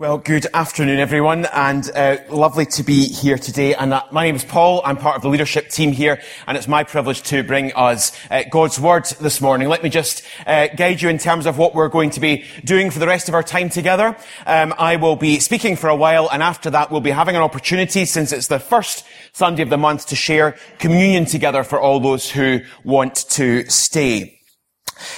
Well, good afternoon, everyone, and uh, lovely to be here today. And uh, my name is Paul. I'm part of the leadership team here, and it's my privilege to bring us uh, God's Word this morning. Let me just uh, guide you in terms of what we're going to be doing for the rest of our time together. Um, I will be speaking for a while, and after that, we'll be having an opportunity, since it's the first Sunday of the month, to share communion together for all those who want to stay.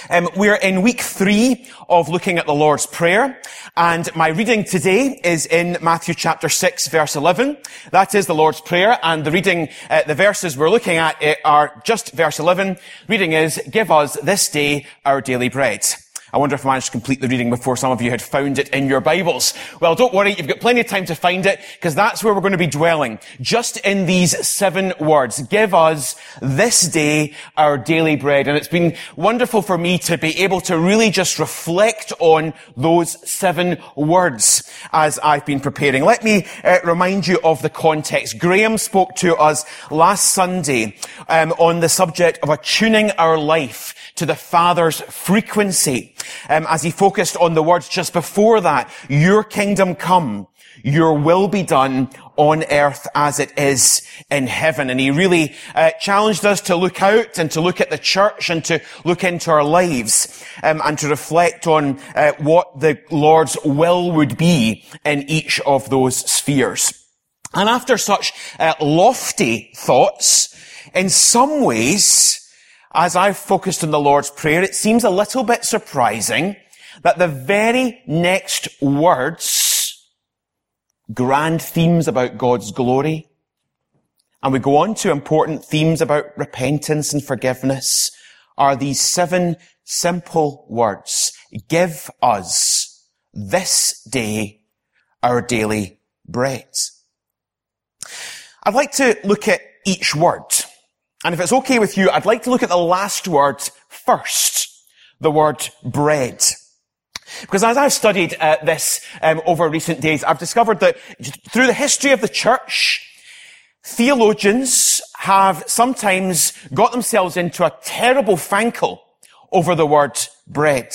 Um, we're in week three of looking at the Lord's Prayer, and my reading today is in Matthew chapter six, verse eleven. That is the Lord's Prayer, and the reading, uh, the verses we're looking at uh, are just verse eleven. Reading is, "Give us this day our daily bread." I wonder if I managed to complete the reading before some of you had found it in your Bibles. Well, don't worry, you've got plenty of time to find it, because that's where we're going to be dwelling. Just in these seven words. Give us this day our daily bread. And it's been wonderful for me to be able to really just reflect on those seven words as I've been preparing. Let me uh, remind you of the context. Graham spoke to us last Sunday um, on the subject of attuning our life to the Father's frequency. Um, as he focused on the words just before that, your kingdom come, your will be done on earth as it is in heaven. And he really uh, challenged us to look out and to look at the church and to look into our lives um, and to reflect on uh, what the Lord's will would be in each of those spheres. And after such uh, lofty thoughts, in some ways, as I've focused on the Lord's Prayer, it seems a little bit surprising that the very next words, grand themes about God's glory, and we go on to important themes about repentance and forgiveness, are these seven simple words. Give us this day our daily bread. I'd like to look at each word and if it's okay with you, I'd like to look at the last word first. The word bread. Because as I've studied uh, this um, over recent days, I've discovered that through the history of the church, theologians have sometimes got themselves into a terrible fankle over the word bread.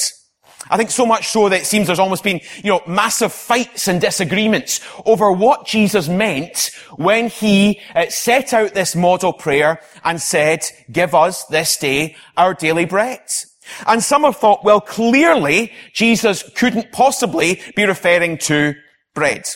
I think so much so that it seems there's almost been, you know, massive fights and disagreements over what Jesus meant when he uh, set out this model prayer and said, give us this day our daily bread. And some have thought, well, clearly Jesus couldn't possibly be referring to bread.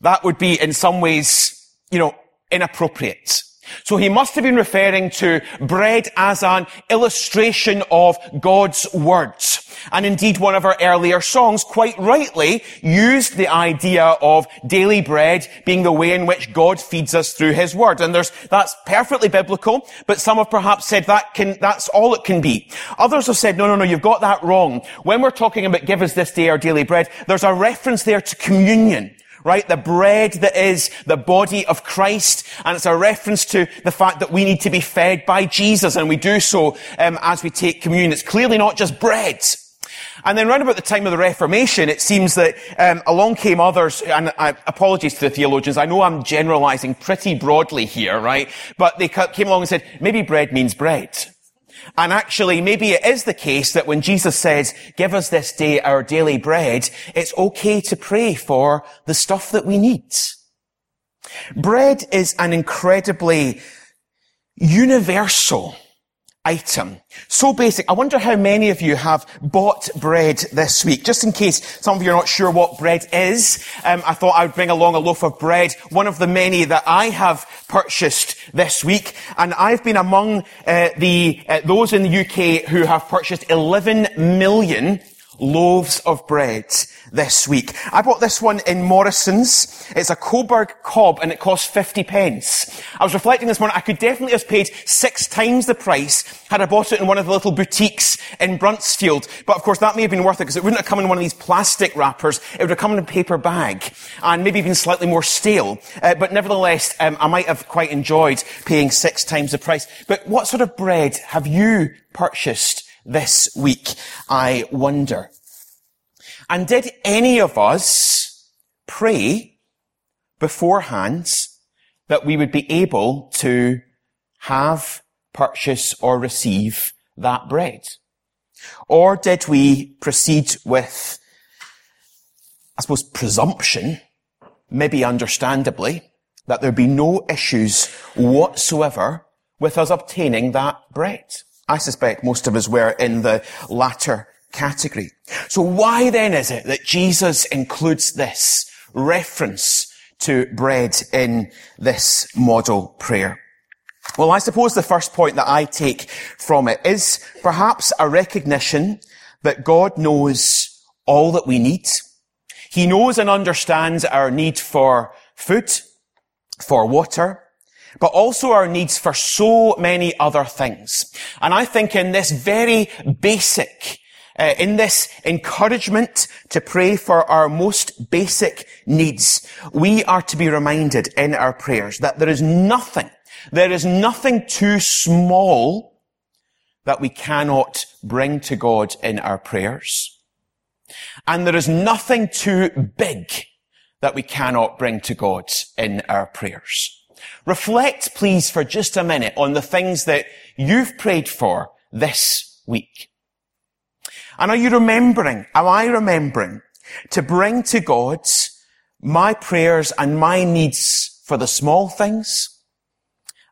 That would be in some ways, you know, inappropriate. So he must have been referring to bread as an illustration of God's words. And indeed, one of our earlier songs quite rightly used the idea of daily bread being the way in which God feeds us through his word. And there's, that's perfectly biblical, but some have perhaps said that can, that's all it can be. Others have said, no, no, no, you've got that wrong. When we're talking about give us this day our daily bread, there's a reference there to communion right? The bread that is the body of Christ. And it's a reference to the fact that we need to be fed by Jesus. And we do so um, as we take communion. It's clearly not just bread. And then round about the time of the Reformation, it seems that um, along came others, and apologies to the theologians, I know I'm generalizing pretty broadly here, right? But they came along and said, maybe bread means bread. And actually, maybe it is the case that when Jesus says, give us this day our daily bread, it's okay to pray for the stuff that we need. Bread is an incredibly universal item. So basic. I wonder how many of you have bought bread this week. Just in case some of you are not sure what bread is, um, I thought I would bring along a loaf of bread, one of the many that I have purchased this week. And I've been among uh, the uh, those in the UK who have purchased 11 million loaves of bread this week. I bought this one in Morrison's. It's a Coburg cob and it costs 50 pence. I was reflecting this morning, I could definitely have paid six times the price had I bought it in one of the little boutiques in Bruntsfield. But of course that may have been worth it because it wouldn't have come in one of these plastic wrappers. It would have come in a paper bag and maybe been slightly more stale. Uh, but nevertheless, um, I might have quite enjoyed paying six times the price. But what sort of bread have you purchased this week, I wonder. And did any of us pray beforehand that we would be able to have, purchase, or receive that bread? Or did we proceed with I suppose, presumption, maybe understandably, that there'd be no issues whatsoever with us obtaining that bread. I suspect most of us were in the latter category. So why then is it that Jesus includes this reference to bread in this model prayer? Well, I suppose the first point that I take from it is perhaps a recognition that God knows all that we need. He knows and understands our need for food, for water, but also our needs for so many other things. And I think in this very basic, uh, in this encouragement to pray for our most basic needs, we are to be reminded in our prayers that there is nothing, there is nothing too small that we cannot bring to God in our prayers. And there is nothing too big that we cannot bring to God in our prayers. Reflect, please, for just a minute on the things that you've prayed for this week. And are you remembering, am I remembering to bring to God my prayers and my needs for the small things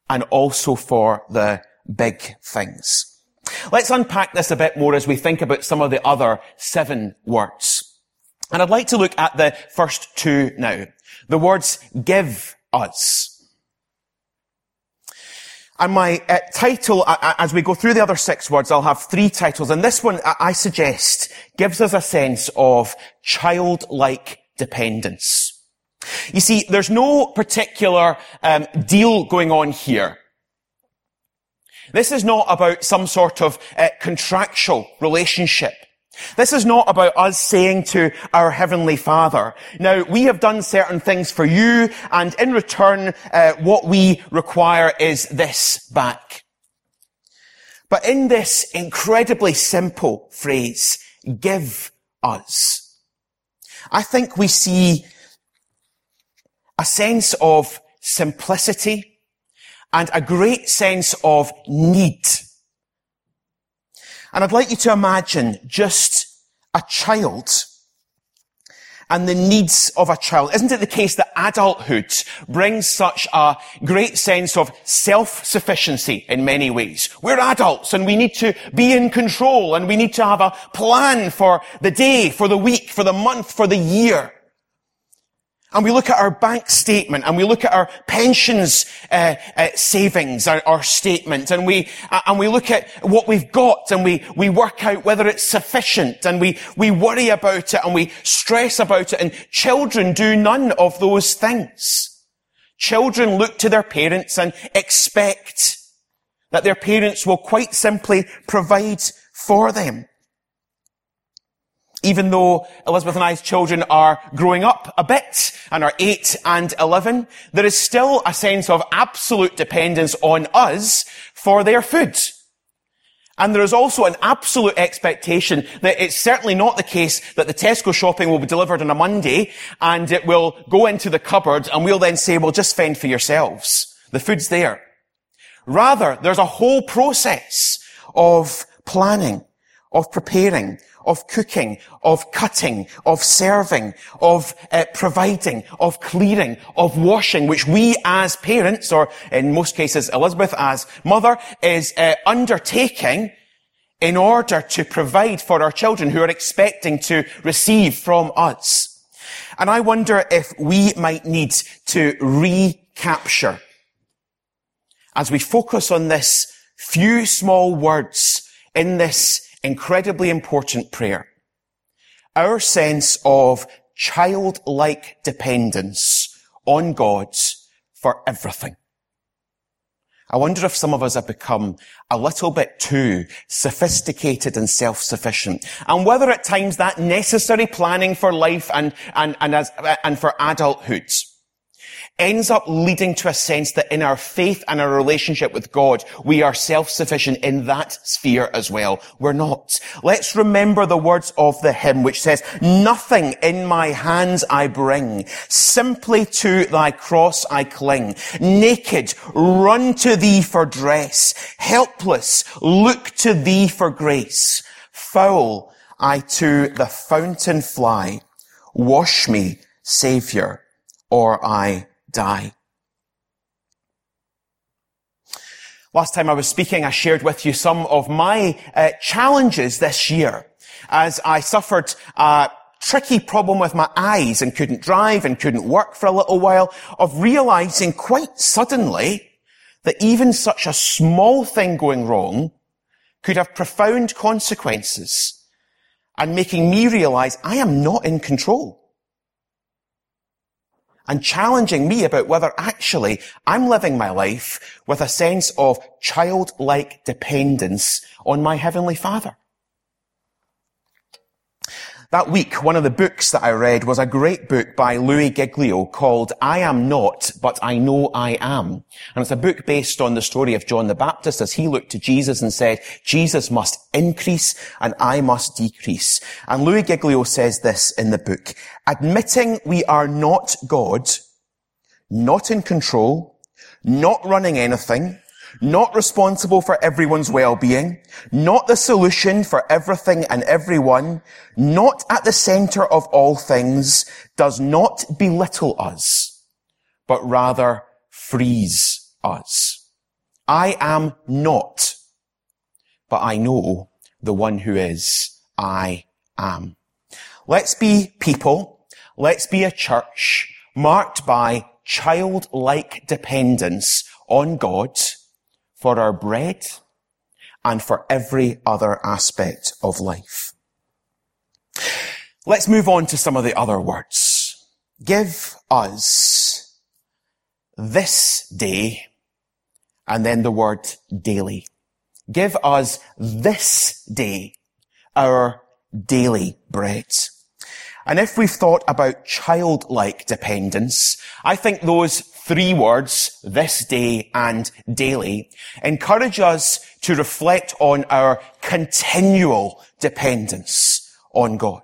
and also for the big things? Let's unpack this a bit more as we think about some of the other seven words. And I'd like to look at the first two now. The words give us. And my uh, title, uh, as we go through the other six words, I'll have three titles. And this one, I suggest, gives us a sense of childlike dependence. You see, there's no particular um, deal going on here. This is not about some sort of uh, contractual relationship. This is not about us saying to our Heavenly Father, now we have done certain things for you and in return uh, what we require is this back. But in this incredibly simple phrase, give us, I think we see a sense of simplicity and a great sense of need and I'd like you to imagine just a child and the needs of a child. Isn't it the case that adulthood brings such a great sense of self-sufficiency in many ways? We're adults and we need to be in control and we need to have a plan for the day, for the week, for the month, for the year. And we look at our bank statement and we look at our pensions uh, uh, savings, our, our, statement, and we uh, and we look at what we've got and we we work out whether it's sufficient and we we worry about it and we stress about it. And children do none of those things. Children look to their parents and expect that their parents will quite simply provide for them even though Elizabeth and I's children are growing up a bit and are 8 and 11, there is still a sense of absolute dependence on us for their food. And there is also an absolute expectation that it's certainly not the case that the Tesco shopping will be delivered on a Monday and it will go into the cupboard and we'll then say, well, just fend for yourselves. The food's there. Rather, there's a whole process of planning, of preparing, of cooking, of cutting, of serving, of uh, providing, of clearing, of washing, which we as parents, or in most cases Elizabeth as mother, is uh, undertaking in order to provide for our children who are expecting to receive from us. And I wonder if we might need to recapture as we focus on this few small words in this incredibly important prayer. Our sense of childlike dependence on God for everything. I wonder if some of us have become a little bit too sophisticated and self-sufficient. And whether at times that necessary planning for life and, and, and, as, and for adulthood ends up leading to a sense that in our faith and our relationship with God, we are self-sufficient in that sphere as well. We're not. Let's remember the words of the hymn which says, nothing in my hands I bring, simply to thy cross I cling. Naked, run to thee for dress. Helpless, look to thee for grace. Foul, I to the fountain fly. Wash me, Savior, or I die. Last time I was speaking, I shared with you some of my uh, challenges this year as I suffered a tricky problem with my eyes and couldn't drive and couldn't work for a little while of realizing quite suddenly that even such a small thing going wrong could have profound consequences and making me realize I am not in control and challenging me about whether actually I'm living my life with a sense of childlike dependence on my Heavenly Father. That week, one of the books that I read was a great book by Louis Giglio called I Am Not, But I Know I Am. And it's a book based on the story of John the Baptist as he looked to Jesus and said, Jesus must increase and I must decrease. And Louis Giglio says this in the book, admitting we are not God, not in control, not running anything, not responsible for everyone's well-being, not the solution for everything and everyone, not at the center of all things, does not belittle us, but rather frees us. I am not, but I know the one who is I am. Let's be people. Let's be a church marked by childlike dependence on God for our bread, and for every other aspect of life. Let's move on to some of the other words. Give us this day, and then the word daily. Give us this day our daily bread. And if we've thought about childlike dependence, I think those three words, this day and daily, encourage us to reflect on our continual dependence on God.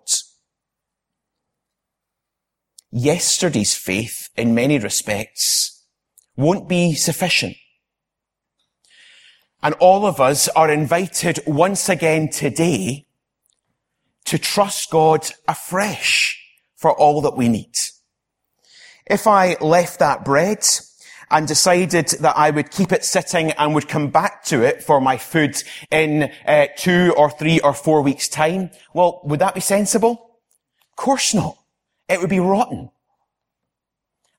Yesterday's faith, in many respects, won't be sufficient. And all of us are invited once again today to trust God afresh for all that we need. If I left that bread and decided that I would keep it sitting and would come back to it for my food in uh, two or three or four weeks time, well, would that be sensible? Of course not. It would be rotten.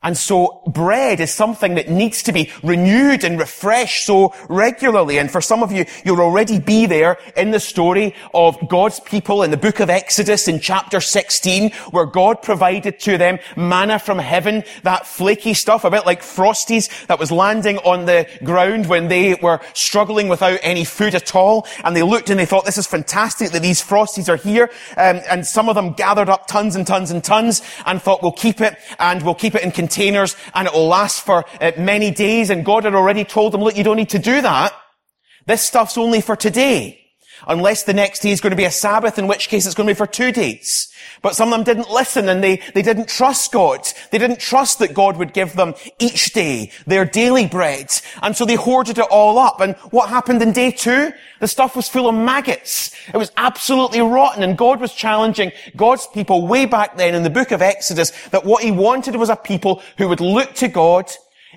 And so bread is something that needs to be renewed and refreshed so regularly. And for some of you, you'll already be there in the story of God's people in the book of Exodus in chapter 16, where God provided to them manna from heaven, that flaky stuff, a bit like Frosties that was landing on the ground when they were struggling without any food at all. And they looked and they thought, this is fantastic that these Frosties are here. Um, and some of them gathered up tons and tons and tons and thought, we'll keep it and we'll keep it in containers containers and it will last for uh, many days. And God had already told them, look, you don't need to do that. This stuff's only for today. Unless the next day is going to be a Sabbath, in which case it's going to be for two days. But some of them didn't listen and they, they didn't trust God. They didn't trust that God would give them each day their daily bread. And so they hoarded it all up. And what happened in day two? The stuff was full of maggots. It was absolutely rotten. And God was challenging God's people way back then in the book of Exodus that what he wanted was a people who would look to God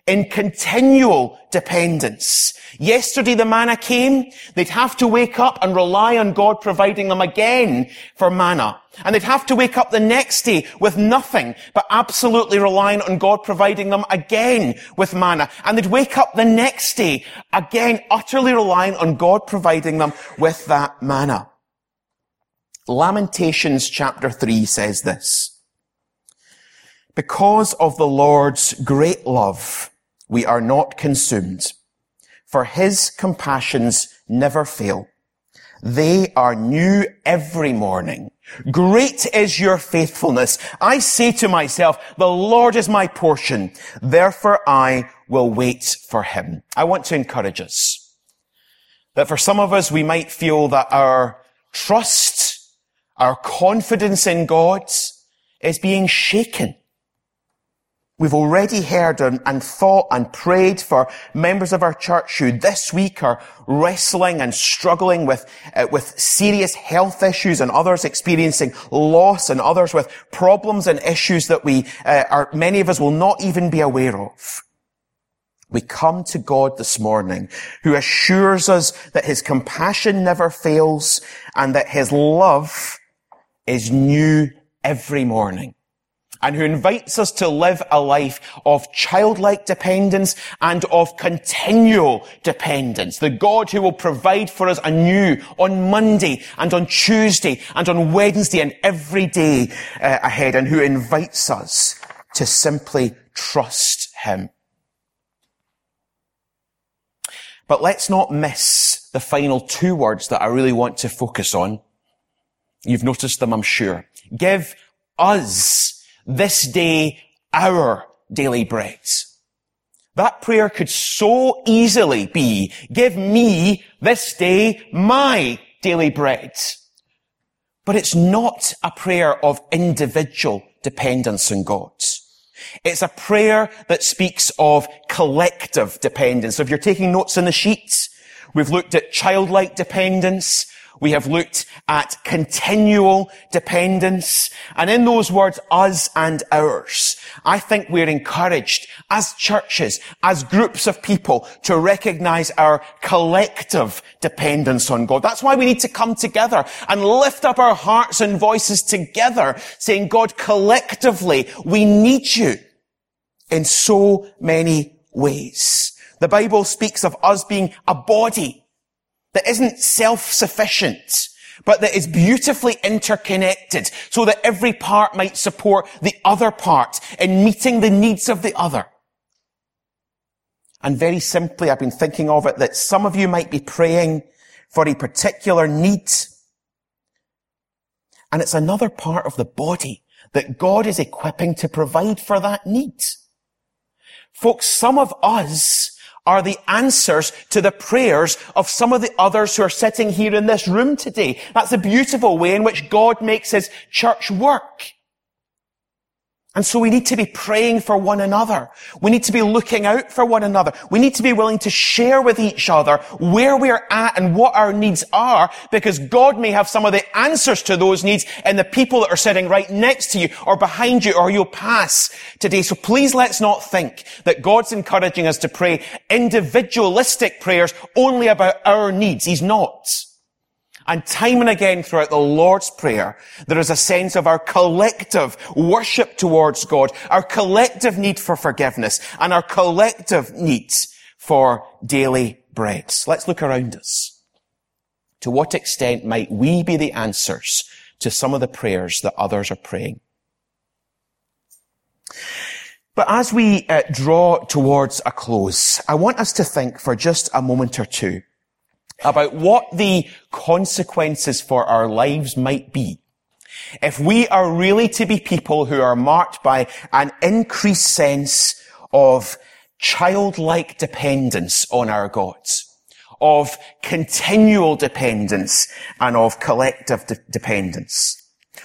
in continual dependence. Yesterday the manna came, they'd have to wake up and rely on God providing them again for manna. And they'd have to wake up the next day with nothing, but absolutely relying on God providing them again with manna. And they'd wake up the next day, again utterly relying on God providing them with that manna. Lamentations chapter 3 says this. Because of the Lord's great love, we are not consumed, for his compassions never fail. They are new every morning. Great is your faithfulness. I say to myself, the Lord is my portion. Therefore I will wait for him. I want to encourage us that for some of us, we might feel that our trust, our confidence in God is being shaken. We've already heard and, thought and prayed for members of our church who this week are wrestling and struggling with, uh, with serious health issues and others experiencing loss and others with problems and issues that we, uh, are, many of us will not even be aware of. We come to God this morning who assures us that his compassion never fails and that his love is new every morning and who invites us to live a life of childlike dependence and of continual dependence. The God who will provide for us anew on Monday and on Tuesday and on Wednesday and every day uh, ahead and who invites us to simply trust him. But let's not miss the final two words that I really want to focus on. You've noticed them, I'm sure. Give us this day our daily bread. That prayer could so easily be, give me this day my daily bread. But it's not a prayer of individual dependence on God. It's a prayer that speaks of collective dependence. If you're taking notes in the sheets, we've looked at childlike dependence, we have looked at continual dependence. And in those words, us and ours, I think we're encouraged as churches, as groups of people to recognize our collective dependence on God. That's why we need to come together and lift up our hearts and voices together saying, God, collectively, we need you in so many ways. The Bible speaks of us being a body that isn't self-sufficient, but that is beautifully interconnected so that every part might support the other part in meeting the needs of the other. And very simply, I've been thinking of it that some of you might be praying for a particular need. And it's another part of the body that God is equipping to provide for that need. Folks, some of us are the answers to the prayers of some of the others who are sitting here in this room today. That's a beautiful way in which God makes his church work. And so we need to be praying for one another. We need to be looking out for one another. We need to be willing to share with each other where we're at and what our needs are because God may have some of the answers to those needs in the people that are sitting right next to you or behind you or you'll pass today. So please let's not think that God's encouraging us to pray individualistic prayers only about our needs. He's not. And time and again throughout the Lord's Prayer, there is a sense of our collective worship towards God, our collective need for forgiveness, and our collective needs for daily bread. Let's look around us. To what extent might we be the answers to some of the prayers that others are praying? But as we uh, draw towards a close, I want us to think for just a moment or two about what the consequences for our lives might be if we are really to be people who are marked by an increased sense of childlike dependence on our gods, of continual dependence and of collective de- dependence.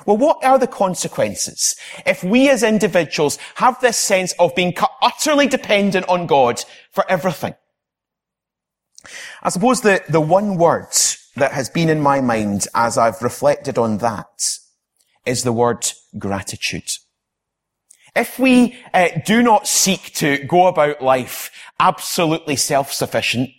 Well, what are the consequences if we as individuals have this sense of being utterly dependent on God for everything? I suppose the, the one word that has been in my mind as I've reflected on that is the word gratitude. If we uh, do not seek to go about life absolutely self-sufficient,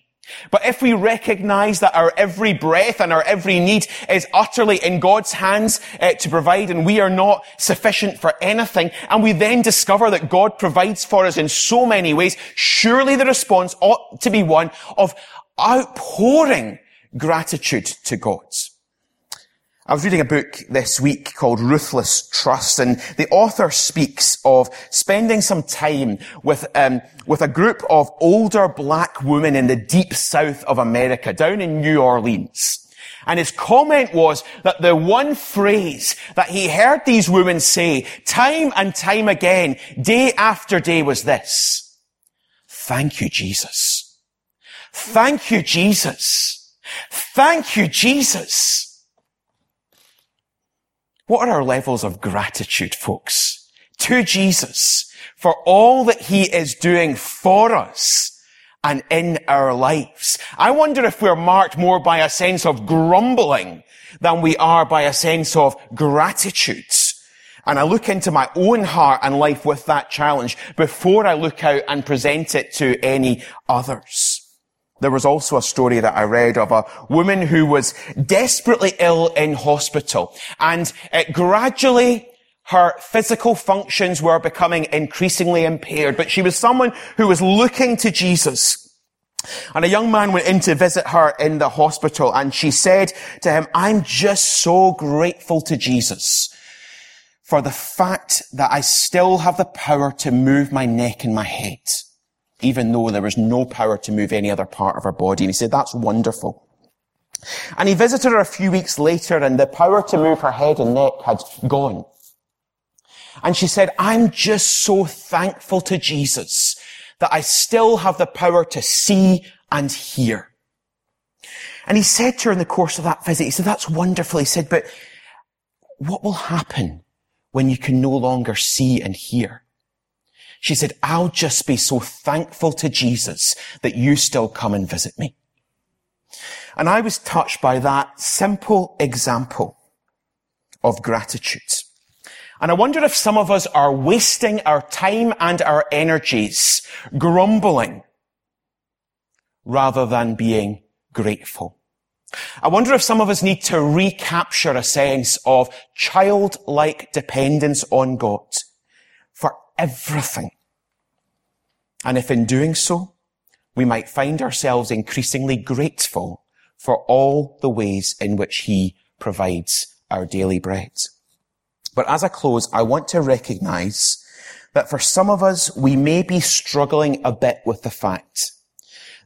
but if we recognize that our every breath and our every need is utterly in God's hands uh, to provide and we are not sufficient for anything, and we then discover that God provides for us in so many ways, surely the response ought to be one of outpouring gratitude to God. I was reading a book this week called Ruthless Trust, and the author speaks of spending some time with um, with a group of older black women in the deep south of America, down in New Orleans. And his comment was that the one phrase that he heard these women say time and time again, day after day, was this: "Thank you, Jesus. Thank you, Jesus. Thank you, Jesus." What are our levels of gratitude, folks? To Jesus for all that he is doing for us and in our lives. I wonder if we're marked more by a sense of grumbling than we are by a sense of gratitude. And I look into my own heart and life with that challenge before I look out and present it to any others. There was also a story that I read of a woman who was desperately ill in hospital and uh, gradually her physical functions were becoming increasingly impaired, but she was someone who was looking to Jesus. And a young man went in to visit her in the hospital and she said to him, I'm just so grateful to Jesus for the fact that I still have the power to move my neck and my head, even though there was no power to move any other part of her body. And he said, that's wonderful. And he visited her a few weeks later and the power to move her head and neck had gone. And she said, I'm just so thankful to Jesus that I still have the power to see and hear. And he said to her in the course of that visit, he said, that's wonderful. He said, but what will happen when you can no longer see and hear? She said, I'll just be so thankful to Jesus that you still come and visit me. And I was touched by that simple example of gratitude. And I wonder if some of us are wasting our time and our energies grumbling rather than being grateful. I wonder if some of us need to recapture a sense of childlike dependence on God everything. And if in doing so, we might find ourselves increasingly grateful for all the ways in which He provides our daily bread. But as I close, I want to recognize that for some of us, we may be struggling a bit with the fact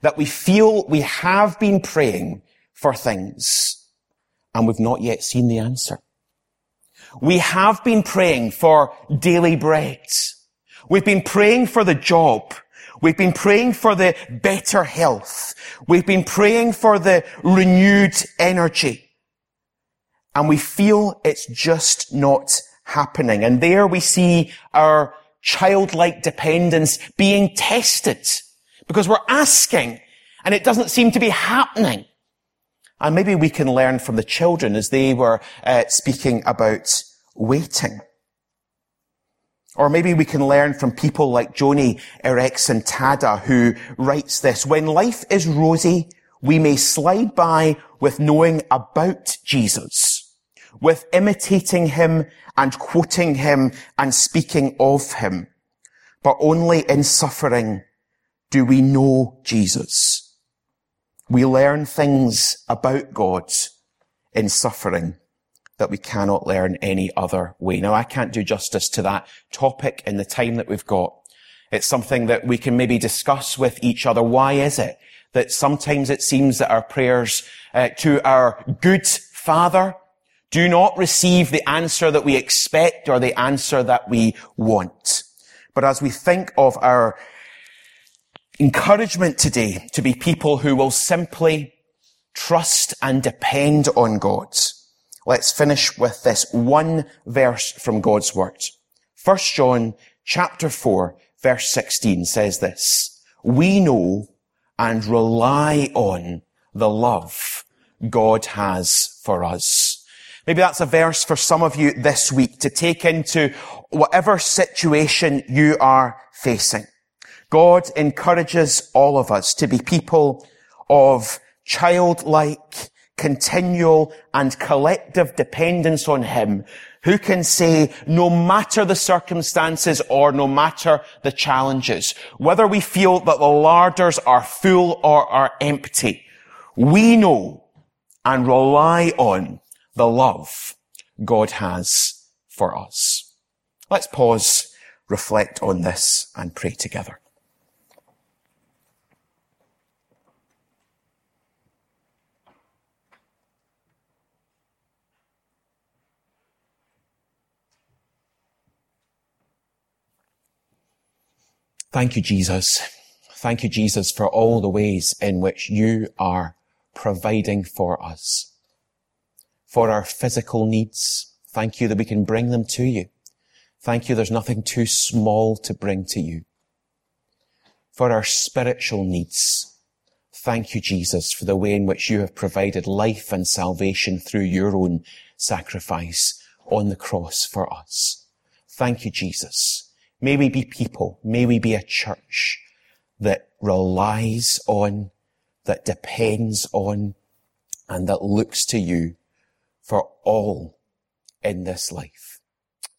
that we feel we have been praying for things and we've not yet seen the answer. We have been praying for daily bread. We've been praying for the job. We've been praying for the better health. We've been praying for the renewed energy and we feel it's just not happening. And there we see our childlike dependence being tested because we're asking and it doesn't seem to be happening. And maybe we can learn from the children as they were uh, speaking about waiting. Or maybe we can learn from people like Joni Eareckson Tada who writes this, when life is rosy, we may slide by with knowing about Jesus with imitating him and quoting him and speaking of him. But only in suffering do we know Jesus. We learn things about God in suffering that we cannot learn any other way. Now, I can't do justice to that topic in the time that we've got. It's something that we can maybe discuss with each other. Why is it that sometimes it seems that our prayers uh, to our good Father do not receive the answer that we expect or the answer that we want. But as we think of our encouragement today to be people who will simply trust and depend on God, let's finish with this one verse from God's word. First John chapter 4 verse 16 says this, we know and rely on the love God has for us. Maybe that's a verse for some of you this week to take into whatever situation you are facing. God encourages all of us to be people of childlike, continual and collective dependence on Him who can say, no matter the circumstances or no matter the challenges, whether we feel that the larders are full or are empty, we know and rely on the love God has for us. Let's pause, reflect on this and pray together. Thank you, Jesus. Thank you, Jesus, for all the ways in which you are providing for us for our physical needs. Thank you that we can bring them to you. Thank you, there's nothing too small to bring to you. For our spiritual needs, thank you, Jesus, for the way in which you have provided life and salvation through your own sacrifice on the cross for us. Thank you, Jesus. May we be people, may we be a church that relies on, that depends on, and that looks to you for all in this life.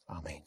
Amen.